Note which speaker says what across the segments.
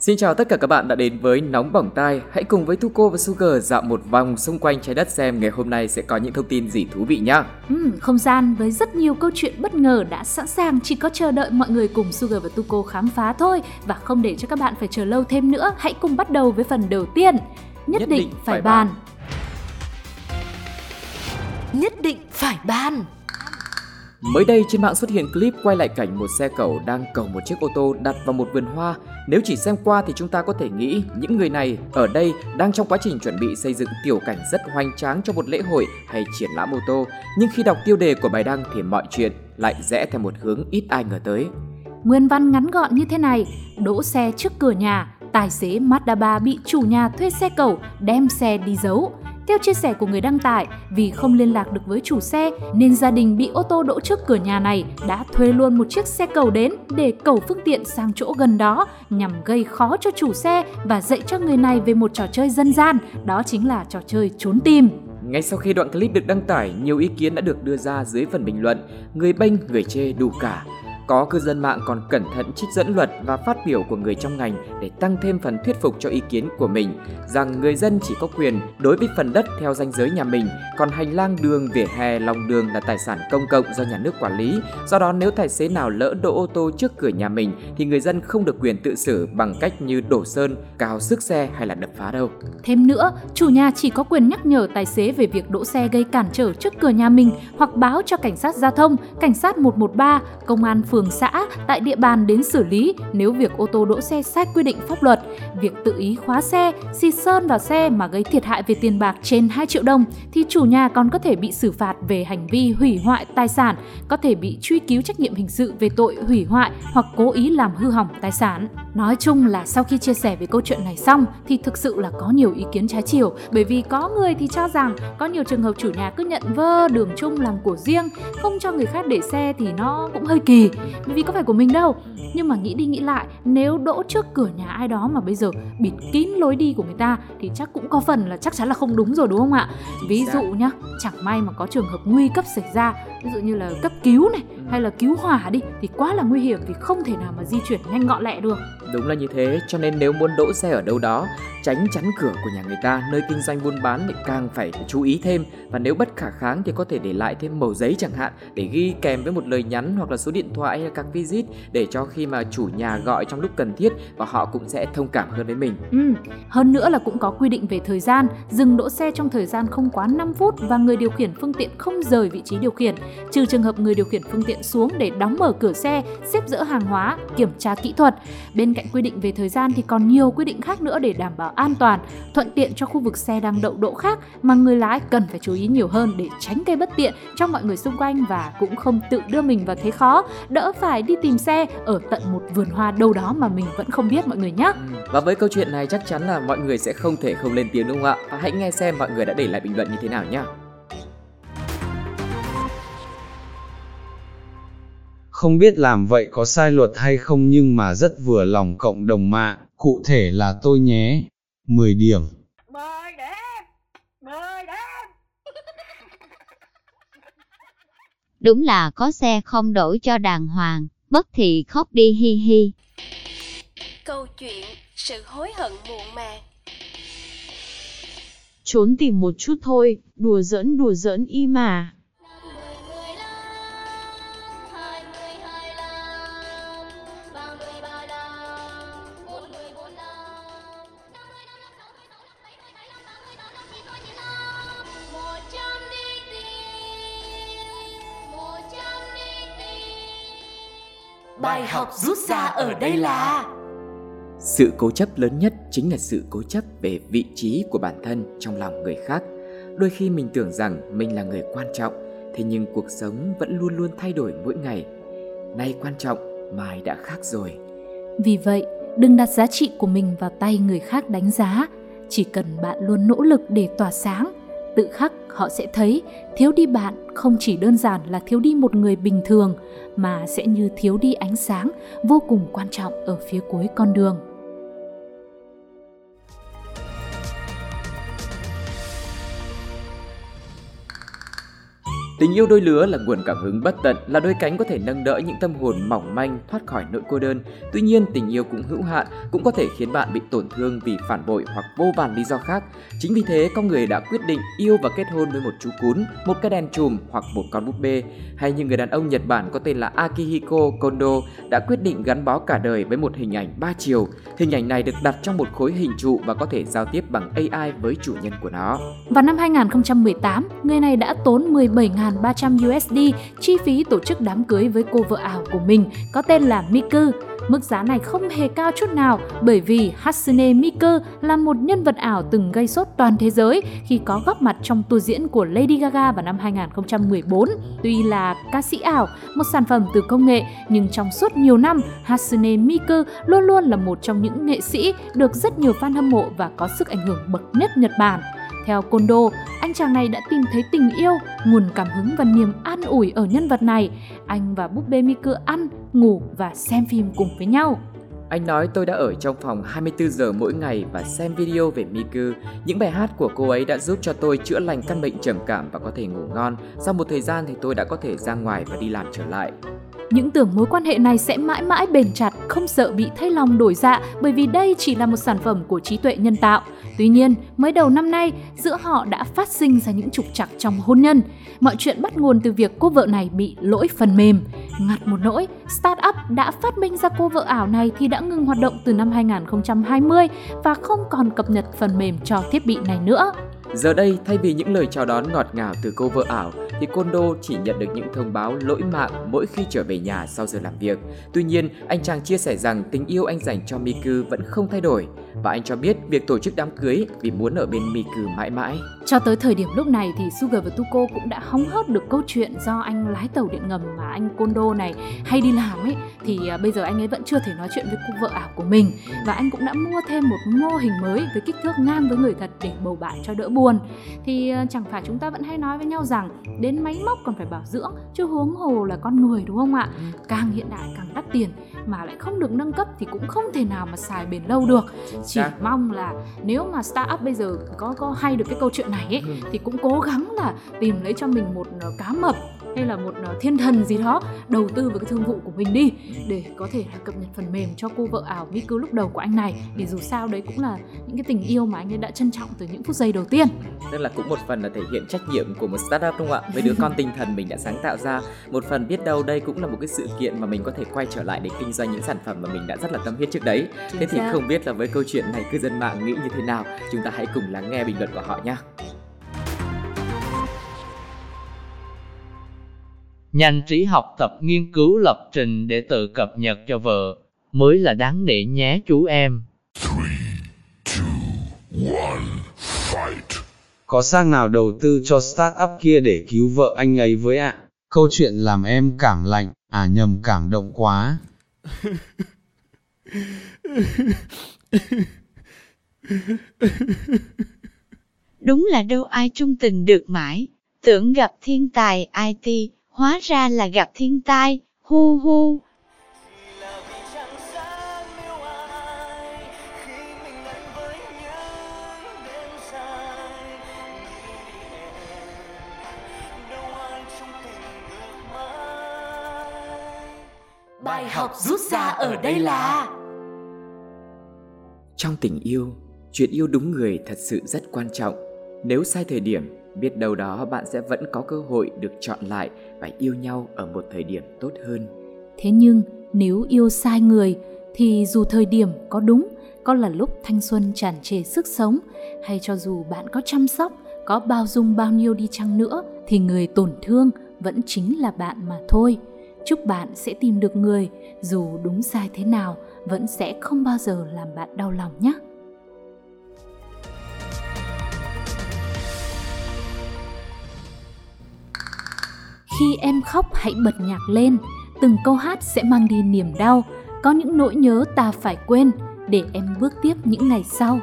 Speaker 1: Xin chào tất cả các bạn đã đến với Nóng Bỏng Tai. Hãy cùng với Tuko và Sugar dạo một vòng xung quanh trái đất xem ngày hôm nay sẽ có những thông tin gì thú vị nhá.
Speaker 2: ừ, Không gian với rất nhiều câu chuyện bất ngờ đã sẵn sàng. Chỉ có chờ đợi mọi người cùng Sugar và Tuko khám phá thôi Và không để cho các bạn phải chờ lâu thêm nữa Hãy cùng bắt đầu với phần đầu tiên. Nhất, định, phải bàn. Nhất định phải bàn
Speaker 1: Mới đây trên mạng xuất hiện clip quay lại cảnh một xe cẩu đang cầu một chiếc ô tô đặt vào một vườn hoa. Nếu chỉ xem qua thì chúng ta có thể nghĩ những người này ở đây đang trong quá trình chuẩn bị xây dựng tiểu cảnh rất hoành tráng cho một lễ hội hay triển lãm ô tô. Nhưng khi đọc tiêu đề của bài đăng thì mọi chuyện lại rẽ theo một hướng ít ai ngờ tới.
Speaker 2: Nguyên văn ngắn gọn như thế này, đỗ xe trước cửa nhà, tài xế Mazda 3 bị chủ nhà thuê xe cẩu đem xe đi giấu. Theo chia sẻ của người đăng tải, vì không liên lạc được với chủ xe nên gia đình bị ô tô đỗ trước cửa nhà này đã thuê luôn một chiếc xe cầu đến để cầu phương tiện sang chỗ gần đó nhằm gây khó cho chủ xe và dạy cho người này về một trò chơi dân gian, đó chính là trò chơi trốn tìm.
Speaker 1: Ngay sau khi đoạn clip được đăng tải, nhiều ý kiến đã được đưa ra dưới phần bình luận, người bênh, người chê đủ cả. Có cư dân mạng còn cẩn thận trích dẫn luật và phát biểu của người trong ngành để tăng thêm phần thuyết phục cho ý kiến của mình rằng người dân chỉ có quyền đối với phần đất theo danh giới nhà mình, còn hành lang đường, vỉa hè, lòng đường là tài sản công cộng do nhà nước quản lý. Do đó nếu tài xế nào lỡ đỗ ô tô trước cửa nhà mình thì người dân không được quyền tự xử bằng cách như đổ sơn, cào sức xe hay là đập phá đâu.
Speaker 2: Thêm nữa, chủ nhà chỉ có quyền nhắc nhở tài xế về việc đỗ xe gây cản trở trước cửa nhà mình hoặc báo cho cảnh sát giao thông, cảnh sát 113, công an phường phường xã tại địa bàn đến xử lý nếu việc ô tô đỗ xe sai quy định pháp luật. Việc tự ý khóa xe, xịt sơn vào xe mà gây thiệt hại về tiền bạc trên 2 triệu đồng thì chủ nhà còn có thể bị xử phạt về hành vi hủy hoại tài sản, có thể bị truy cứu trách nhiệm hình sự về tội hủy hoại hoặc cố ý làm hư hỏng tài sản. Nói chung là sau khi chia sẻ về câu chuyện này xong thì thực sự là có nhiều ý kiến trái chiều bởi vì có người thì cho rằng có nhiều trường hợp chủ nhà cứ nhận vơ đường chung làm của riêng không cho người khác để xe thì nó cũng hơi kỳ bởi vì có phải của mình đâu. Nhưng mà nghĩ đi nghĩ lại nếu đỗ trước cửa nhà ai đó mà bây giờ bịt kín lối đi của người ta thì chắc cũng có phần là chắc chắn là không đúng rồi đúng không ạ? Ví dụ nhá chẳng may mà có trường hợp nguy cấp xảy ra ví dụ như là cấp cứu này hay là cứu hỏa đi thì quá là nguy hiểm vì không thể nào mà di chuyển nhanh gọn lẹ được
Speaker 1: Đúng là như thế, cho nên nếu muốn đỗ xe ở đâu đó, tránh chắn cửa của nhà người ta, nơi kinh doanh buôn bán thì càng phải chú ý thêm và nếu bất khả kháng thì có thể để lại thêm mẩu giấy chẳng hạn để ghi kèm với một lời nhắn hoặc là số điện thoại hay là các visit để cho khi mà chủ nhà gọi trong lúc cần thiết và họ cũng sẽ thông cảm hơn với mình.
Speaker 2: Ừ. Hơn nữa là cũng có quy định về thời gian, dừng đỗ xe trong thời gian không quá 5 phút và người điều khiển phương tiện không rời vị trí điều khiển, trừ trường hợp người điều khiển phương tiện xuống để đóng mở cửa xe, xếp dỡ hàng hóa, kiểm tra kỹ thuật. Bên cạnh quy định về thời gian thì còn nhiều quy định khác nữa để đảm bảo an toàn, thuận tiện cho khu vực xe đang đậu đỗ khác mà người lái cần phải chú ý nhiều hơn để tránh gây bất tiện cho mọi người xung quanh và cũng không tự đưa mình vào thế khó, đỡ phải đi tìm xe ở tận một vườn hoa đâu đó mà mình vẫn không biết mọi người nhé.
Speaker 1: Và với câu chuyện này chắc chắn là mọi người sẽ không thể không lên tiếng đúng không ạ? Và hãy nghe xem mọi người đã để lại bình luận như thế nào nhé.
Speaker 3: Không biết làm vậy có sai luật hay không nhưng mà rất vừa lòng cộng đồng mạng, cụ thể là tôi nhé. 10 điểm.
Speaker 4: mời đêm mời đêm
Speaker 5: Đúng là có xe không đổi cho đàng hoàng, bất thì khóc đi hi hi.
Speaker 6: Câu chuyện sự hối hận muộn màng
Speaker 7: Trốn tìm một chút thôi, đùa giỡn đùa giỡn y mà.
Speaker 2: Bài học rút ra ở đây là
Speaker 1: Sự cố chấp lớn nhất chính là sự cố chấp về vị trí của bản thân trong lòng người khác. Đôi khi mình tưởng rằng mình là người quan trọng, thế nhưng cuộc sống vẫn luôn luôn thay đổi mỗi ngày. Nay quan trọng, mai đã khác rồi.
Speaker 2: Vì vậy, đừng đặt giá trị của mình vào tay người khác đánh giá. Chỉ cần bạn luôn nỗ lực để tỏa sáng, Tự khắc họ sẽ thấy thiếu đi bạn không chỉ đơn giản là thiếu đi một người bình thường, mà sẽ như thiếu đi ánh sáng vô cùng quan trọng ở phía cuối con đường.
Speaker 1: Tình yêu đôi lứa là nguồn cảm hứng bất tận, là đôi cánh có thể nâng đỡ những tâm hồn mỏng manh thoát khỏi nỗi cô đơn. Tuy nhiên, tình yêu cũng hữu hạn, cũng có thể khiến bạn bị tổn thương vì phản bội hoặc vô vàn lý do khác. Chính vì thế, con người đã quyết định yêu và kết hôn với một chú cún, một cái đèn chùm hoặc một con búp bê. Hay như người đàn ông Nhật Bản có tên là Akihiko Kondo đã quyết định gắn bó cả đời với một hình ảnh ba chiều. Hình ảnh này được đặt trong một khối hình trụ và có thể giao tiếp bằng AI với chủ nhân của nó.
Speaker 2: Vào năm 2018, người này đã tốn 17.000 1.300 USD chi phí tổ chức đám cưới với cô vợ ảo của mình có tên là Miku. Mức giá này không hề cao chút nào bởi vì Hatsune Miku là một nhân vật ảo từng gây sốt toàn thế giới khi có góp mặt trong tour diễn của Lady Gaga vào năm 2014. Tuy là ca sĩ ảo, một sản phẩm từ công nghệ, nhưng trong suốt nhiều năm, Hatsune Miku luôn luôn là một trong những nghệ sĩ được rất nhiều fan hâm mộ và có sức ảnh hưởng bậc nhất Nhật Bản. Theo Kondo, anh chàng này đã tìm thấy tình yêu, nguồn cảm hứng và niềm an ủi ở nhân vật này. Anh và búp bê Miku ăn, ngủ và xem phim cùng với nhau.
Speaker 1: Anh nói tôi đã ở trong phòng 24 giờ mỗi ngày và xem video về Miku. Những bài hát của cô ấy đã giúp cho tôi chữa lành căn bệnh trầm cảm và có thể ngủ ngon. Sau một thời gian thì tôi đã có thể ra ngoài và đi làm trở lại.
Speaker 2: Những tưởng mối quan hệ này sẽ mãi mãi bền chặt, không sợ bị thay lòng đổi dạ bởi vì đây chỉ là một sản phẩm của trí tuệ nhân tạo. Tuy nhiên, mới đầu năm nay, giữa họ đã phát sinh ra những trục trặc trong hôn nhân. Mọi chuyện bắt nguồn từ việc cô vợ này bị lỗi phần mềm. Ngặt một nỗi, startup đã phát minh ra cô vợ ảo này thì đã ngừng hoạt động từ năm 2020 và không còn cập nhật phần mềm cho thiết bị này nữa.
Speaker 1: Giờ đây, thay vì những lời chào đón ngọt ngào từ cô vợ ảo, thì Kondo chỉ nhận được những thông báo lỗi mạng mỗi khi trở về nhà sau giờ làm việc. Tuy nhiên, anh chàng chia sẻ rằng tình yêu anh dành cho Miku vẫn không thay đổi và anh cho biết việc tổ chức đám cưới vì muốn ở bên Miku mãi mãi.
Speaker 2: Cho tới thời điểm lúc này thì Sugar và Tuko cũng đã hóng hớt được câu chuyện do anh lái tàu điện ngầm mà anh Kondo này hay đi làm ấy thì à, bây giờ anh ấy vẫn chưa thể nói chuyện với cô vợ ảo của mình và anh cũng đã mua thêm một mô hình mới với kích thước ngang với người thật để bầu bạn cho đỡ buồn. Thì à, chẳng phải chúng ta vẫn hay nói với nhau rằng đến máy móc còn phải bảo dưỡng chứ huống hồ là con người đúng không ạ? Càng hiện đại càng đắt tiền mà lại không được nâng cấp thì cũng không thể nào mà xài bền lâu được. Chỉ mong là nếu mà startup bây giờ có có hay được cái câu chuyện này ấy thì cũng cố gắng là tìm lấy cho mình một ờ, cá mập hay là một ờ, thiên thần gì đó đầu tư vào cái thương vụ của mình đi để có thể là cập nhật phần mềm cho cô vợ ảo Miku lúc đầu của anh này. Thì dù sao đấy cũng là những cái tình yêu mà anh ấy đã trân trọng từ những phút giây đầu tiên.
Speaker 1: Tức là cũng một phần là thể hiện trách nhiệm của một startup đúng không ạ? Với đứa con tinh thần mình đã sáng tạo ra. Một phần biết đâu đây cũng là một cái sự kiện mà mình có thể quay trở lại để kinh doanh những sản phẩm mà mình đã rất là tâm huyết trước đấy. Chính thế thì không biết là với câu chuyện này cư dân mạng nghĩ như thế nào? Chúng ta hãy cùng lắng nghe bình luận của họ nhé
Speaker 8: Nhanh trí học tập nghiên cứu lập trình để tự cập nhật cho vợ, mới là đáng nể nhé chú em. 3,
Speaker 3: 2, 1, fight. Có sang nào đầu tư cho startup kia để cứu vợ anh ấy với ạ? Câu chuyện làm em cảm lạnh, à nhầm cảm động quá.
Speaker 5: Đúng là đâu ai trung tình được mãi, tưởng gặp thiên tài IT, hóa ra là gặp thiên tai, hu hu.
Speaker 6: Bài học rút ra ở đây là
Speaker 1: Trong tình yêu, chuyện yêu đúng người thật sự rất quan trọng. Nếu sai thời điểm biết đâu đó bạn sẽ vẫn có cơ hội được chọn lại và yêu nhau ở một thời điểm tốt hơn.
Speaker 2: Thế nhưng, nếu yêu sai người, thì dù thời điểm có đúng, có là lúc thanh xuân tràn trề sức sống, hay cho dù bạn có chăm sóc, có bao dung bao nhiêu đi chăng nữa, thì người tổn thương vẫn chính là bạn mà thôi. Chúc bạn sẽ tìm được người, dù đúng sai thế nào, vẫn sẽ không bao giờ làm bạn đau lòng nhé. Khi em khóc hãy bật nhạc lên, từng câu hát sẽ mang đi niềm đau, có những nỗi nhớ ta phải quên để em bước tiếp những ngày sau.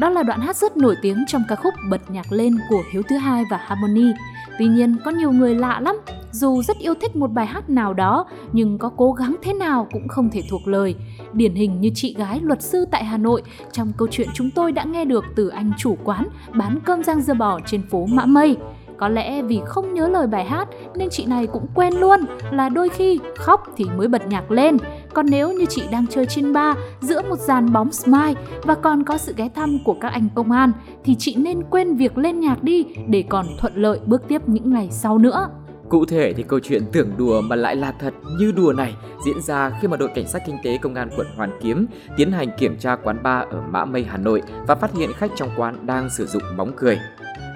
Speaker 2: Đó là đoạn hát rất nổi tiếng trong ca khúc Bật nhạc lên của Hiếu thứ hai và Harmony. Tuy nhiên, có nhiều người lạ lắm, dù rất yêu thích một bài hát nào đó nhưng có cố gắng thế nào cũng không thể thuộc lời. Điển hình như chị gái luật sư tại Hà Nội trong câu chuyện chúng tôi đã nghe được từ anh chủ quán bán cơm rang dưa bò trên phố Mã Mây. Có lẽ vì không nhớ lời bài hát nên chị này cũng quên luôn là đôi khi khóc thì mới bật nhạc lên. Còn nếu như chị đang chơi trên bar giữa một dàn bóng smile và còn có sự ghé thăm của các anh công an thì chị nên quên việc lên nhạc đi để còn thuận lợi bước tiếp những ngày sau nữa.
Speaker 1: Cụ thể thì câu chuyện tưởng đùa mà lại là thật như đùa này diễn ra khi mà đội cảnh sát kinh tế công an quận Hoàn Kiếm tiến hành kiểm tra quán bar ở Mã Mây, Hà Nội và phát hiện khách trong quán đang sử dụng bóng cười.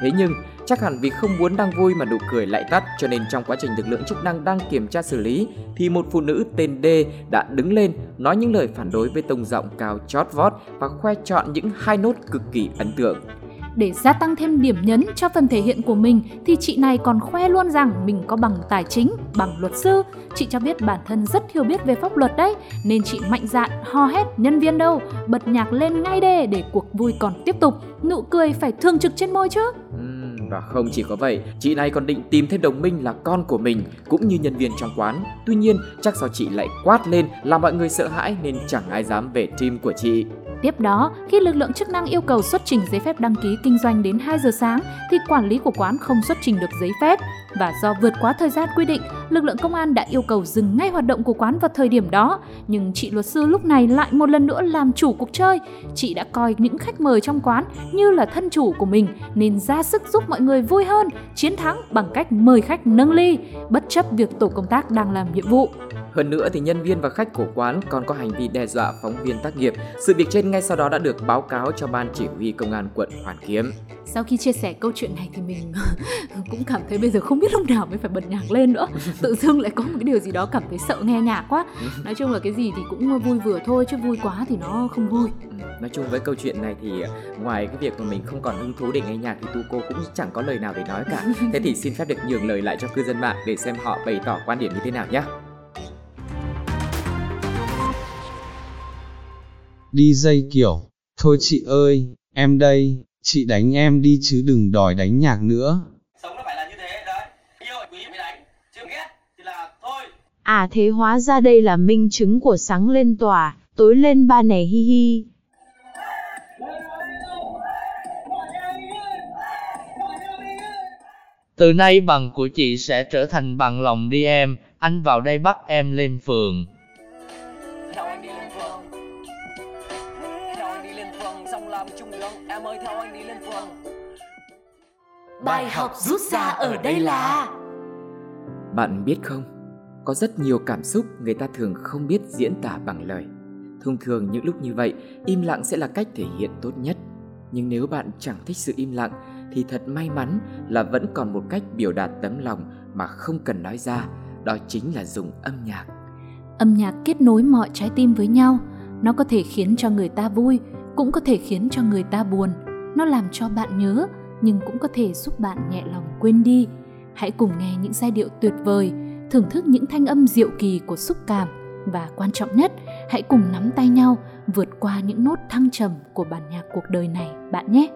Speaker 1: Thế nhưng Chắc hẳn vì không muốn đang vui mà nụ cười lại tắt cho nên trong quá trình lực lượng chức năng đang kiểm tra xử lý thì một phụ nữ tên D đã đứng lên nói những lời phản đối với tông giọng cao chót vót và khoe chọn những hai nốt cực kỳ ấn tượng.
Speaker 2: Để gia tăng thêm điểm nhấn cho phần thể hiện của mình thì chị này còn khoe luôn rằng mình có bằng tài chính, bằng luật sư. Chị cho biết bản thân rất hiểu biết về pháp luật đấy, nên chị mạnh dạn ho hét nhân viên đâu, bật nhạc lên ngay đê để cuộc vui còn tiếp tục. Nụ cười phải thường trực trên môi chứ.
Speaker 1: Và không chỉ có vậy, chị này còn định tìm thêm đồng minh là con của mình cũng như nhân viên trong quán. Tuy nhiên, chắc do chị lại quát lên làm mọi người sợ hãi nên chẳng ai dám về team của chị.
Speaker 2: Tiếp đó, khi lực lượng chức năng yêu cầu xuất trình giấy phép đăng ký kinh doanh đến 2 giờ sáng thì quản lý của quán không xuất trình được giấy phép và do vượt quá thời gian quy định, lực lượng công an đã yêu cầu dừng ngay hoạt động của quán vào thời điểm đó. Nhưng chị luật sư lúc này lại một lần nữa làm chủ cuộc chơi. Chị đã coi những khách mời trong quán như là thân chủ của mình nên ra sức giúp mọi người vui hơn, chiến thắng bằng cách mời khách nâng ly, bất chấp việc tổ công tác đang làm nhiệm vụ.
Speaker 1: Hơn nữa thì nhân viên và khách của quán còn có hành vi đe dọa phóng viên tác nghiệp. Sự việc trên ngay sau đó đã được báo cáo cho ban chỉ huy công an quận Hoàn Kiếm.
Speaker 2: Sau khi chia sẻ câu chuyện này thì mình cũng cảm thấy bây giờ không biết lúc nào mới phải bật nhạc lên nữa. Tự dưng lại có một cái điều gì đó cảm thấy sợ nghe nhạc quá. Nói chung là cái gì thì cũng vui vừa thôi chứ vui quá thì nó không vui.
Speaker 1: Ừ, nói chung với câu chuyện này thì ngoài cái việc mà mình không còn hứng thú để nghe nhạc thì tu cô cũng chẳng có lời nào để nói cả. Thế thì xin phép được nhường lời lại cho cư dân mạng để xem họ bày tỏ quan điểm như thế nào nhé.
Speaker 3: Đi dây kiểu, thôi chị ơi, em đây, chị đánh em đi chứ đừng đòi đánh nhạc nữa. Sống nó phải là như thế, đấy, yêu quý mới đánh, chứ ghét
Speaker 7: thì là thôi. À thế hóa ra đây là minh chứng của sáng lên tòa, tối lên ba nẻ hi hi.
Speaker 8: Từ nay bằng của chị sẽ trở thành bằng lòng đi em, anh vào đây bắt em lên phường.
Speaker 4: Bài học rút ra ở đây là
Speaker 1: Bạn biết không, có rất nhiều cảm xúc người ta thường không biết diễn tả bằng lời. Thông thường những lúc như vậy, im lặng sẽ là cách thể hiện tốt nhất. Nhưng nếu bạn chẳng thích sự im lặng thì thật may mắn là vẫn còn một cách biểu đạt tấm lòng mà không cần nói ra, đó chính là dùng âm nhạc.
Speaker 2: Âm nhạc kết nối mọi trái tim với nhau, nó có thể khiến cho người ta vui, cũng có thể khiến cho người ta buồn. Nó làm cho bạn nhớ, nhưng cũng có thể giúp bạn nhẹ lòng quên đi. Hãy cùng nghe những giai điệu tuyệt vời, thưởng thức những thanh âm diệu kỳ của xúc cảm và quan trọng nhất, hãy cùng nắm tay nhau vượt qua những nốt thăng trầm của bản nhạc cuộc đời này bạn nhé.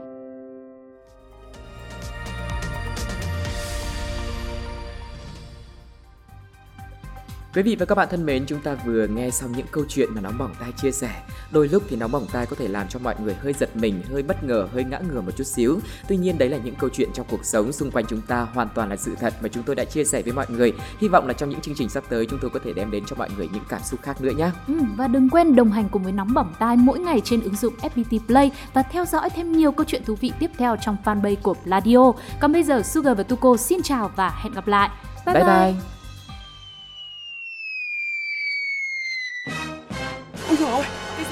Speaker 1: Quý vị và các bạn thân mến, chúng ta vừa nghe xong những câu chuyện mà nóng bỏng tai chia sẻ. Đôi lúc thì nóng bỏng tai có thể làm cho mọi người hơi giật mình, hơi bất ngờ, hơi ngã ngửa một chút xíu. Tuy nhiên đấy là những câu chuyện trong cuộc sống xung quanh chúng ta hoàn toàn là sự thật mà chúng tôi đã chia sẻ với mọi người. Hy vọng là trong những chương trình sắp tới chúng tôi có thể đem đến cho mọi người những cảm xúc khác nữa nhé.
Speaker 2: Ừ, và đừng quên đồng hành cùng với nóng bỏng tai mỗi ngày trên ứng dụng FPT Play và theo dõi thêm nhiều câu chuyện thú vị tiếp theo trong fanpage của Pladio. Còn bây giờ Sugar và Tuko xin chào và hẹn gặp lại.
Speaker 1: Bye bye. bye. bye.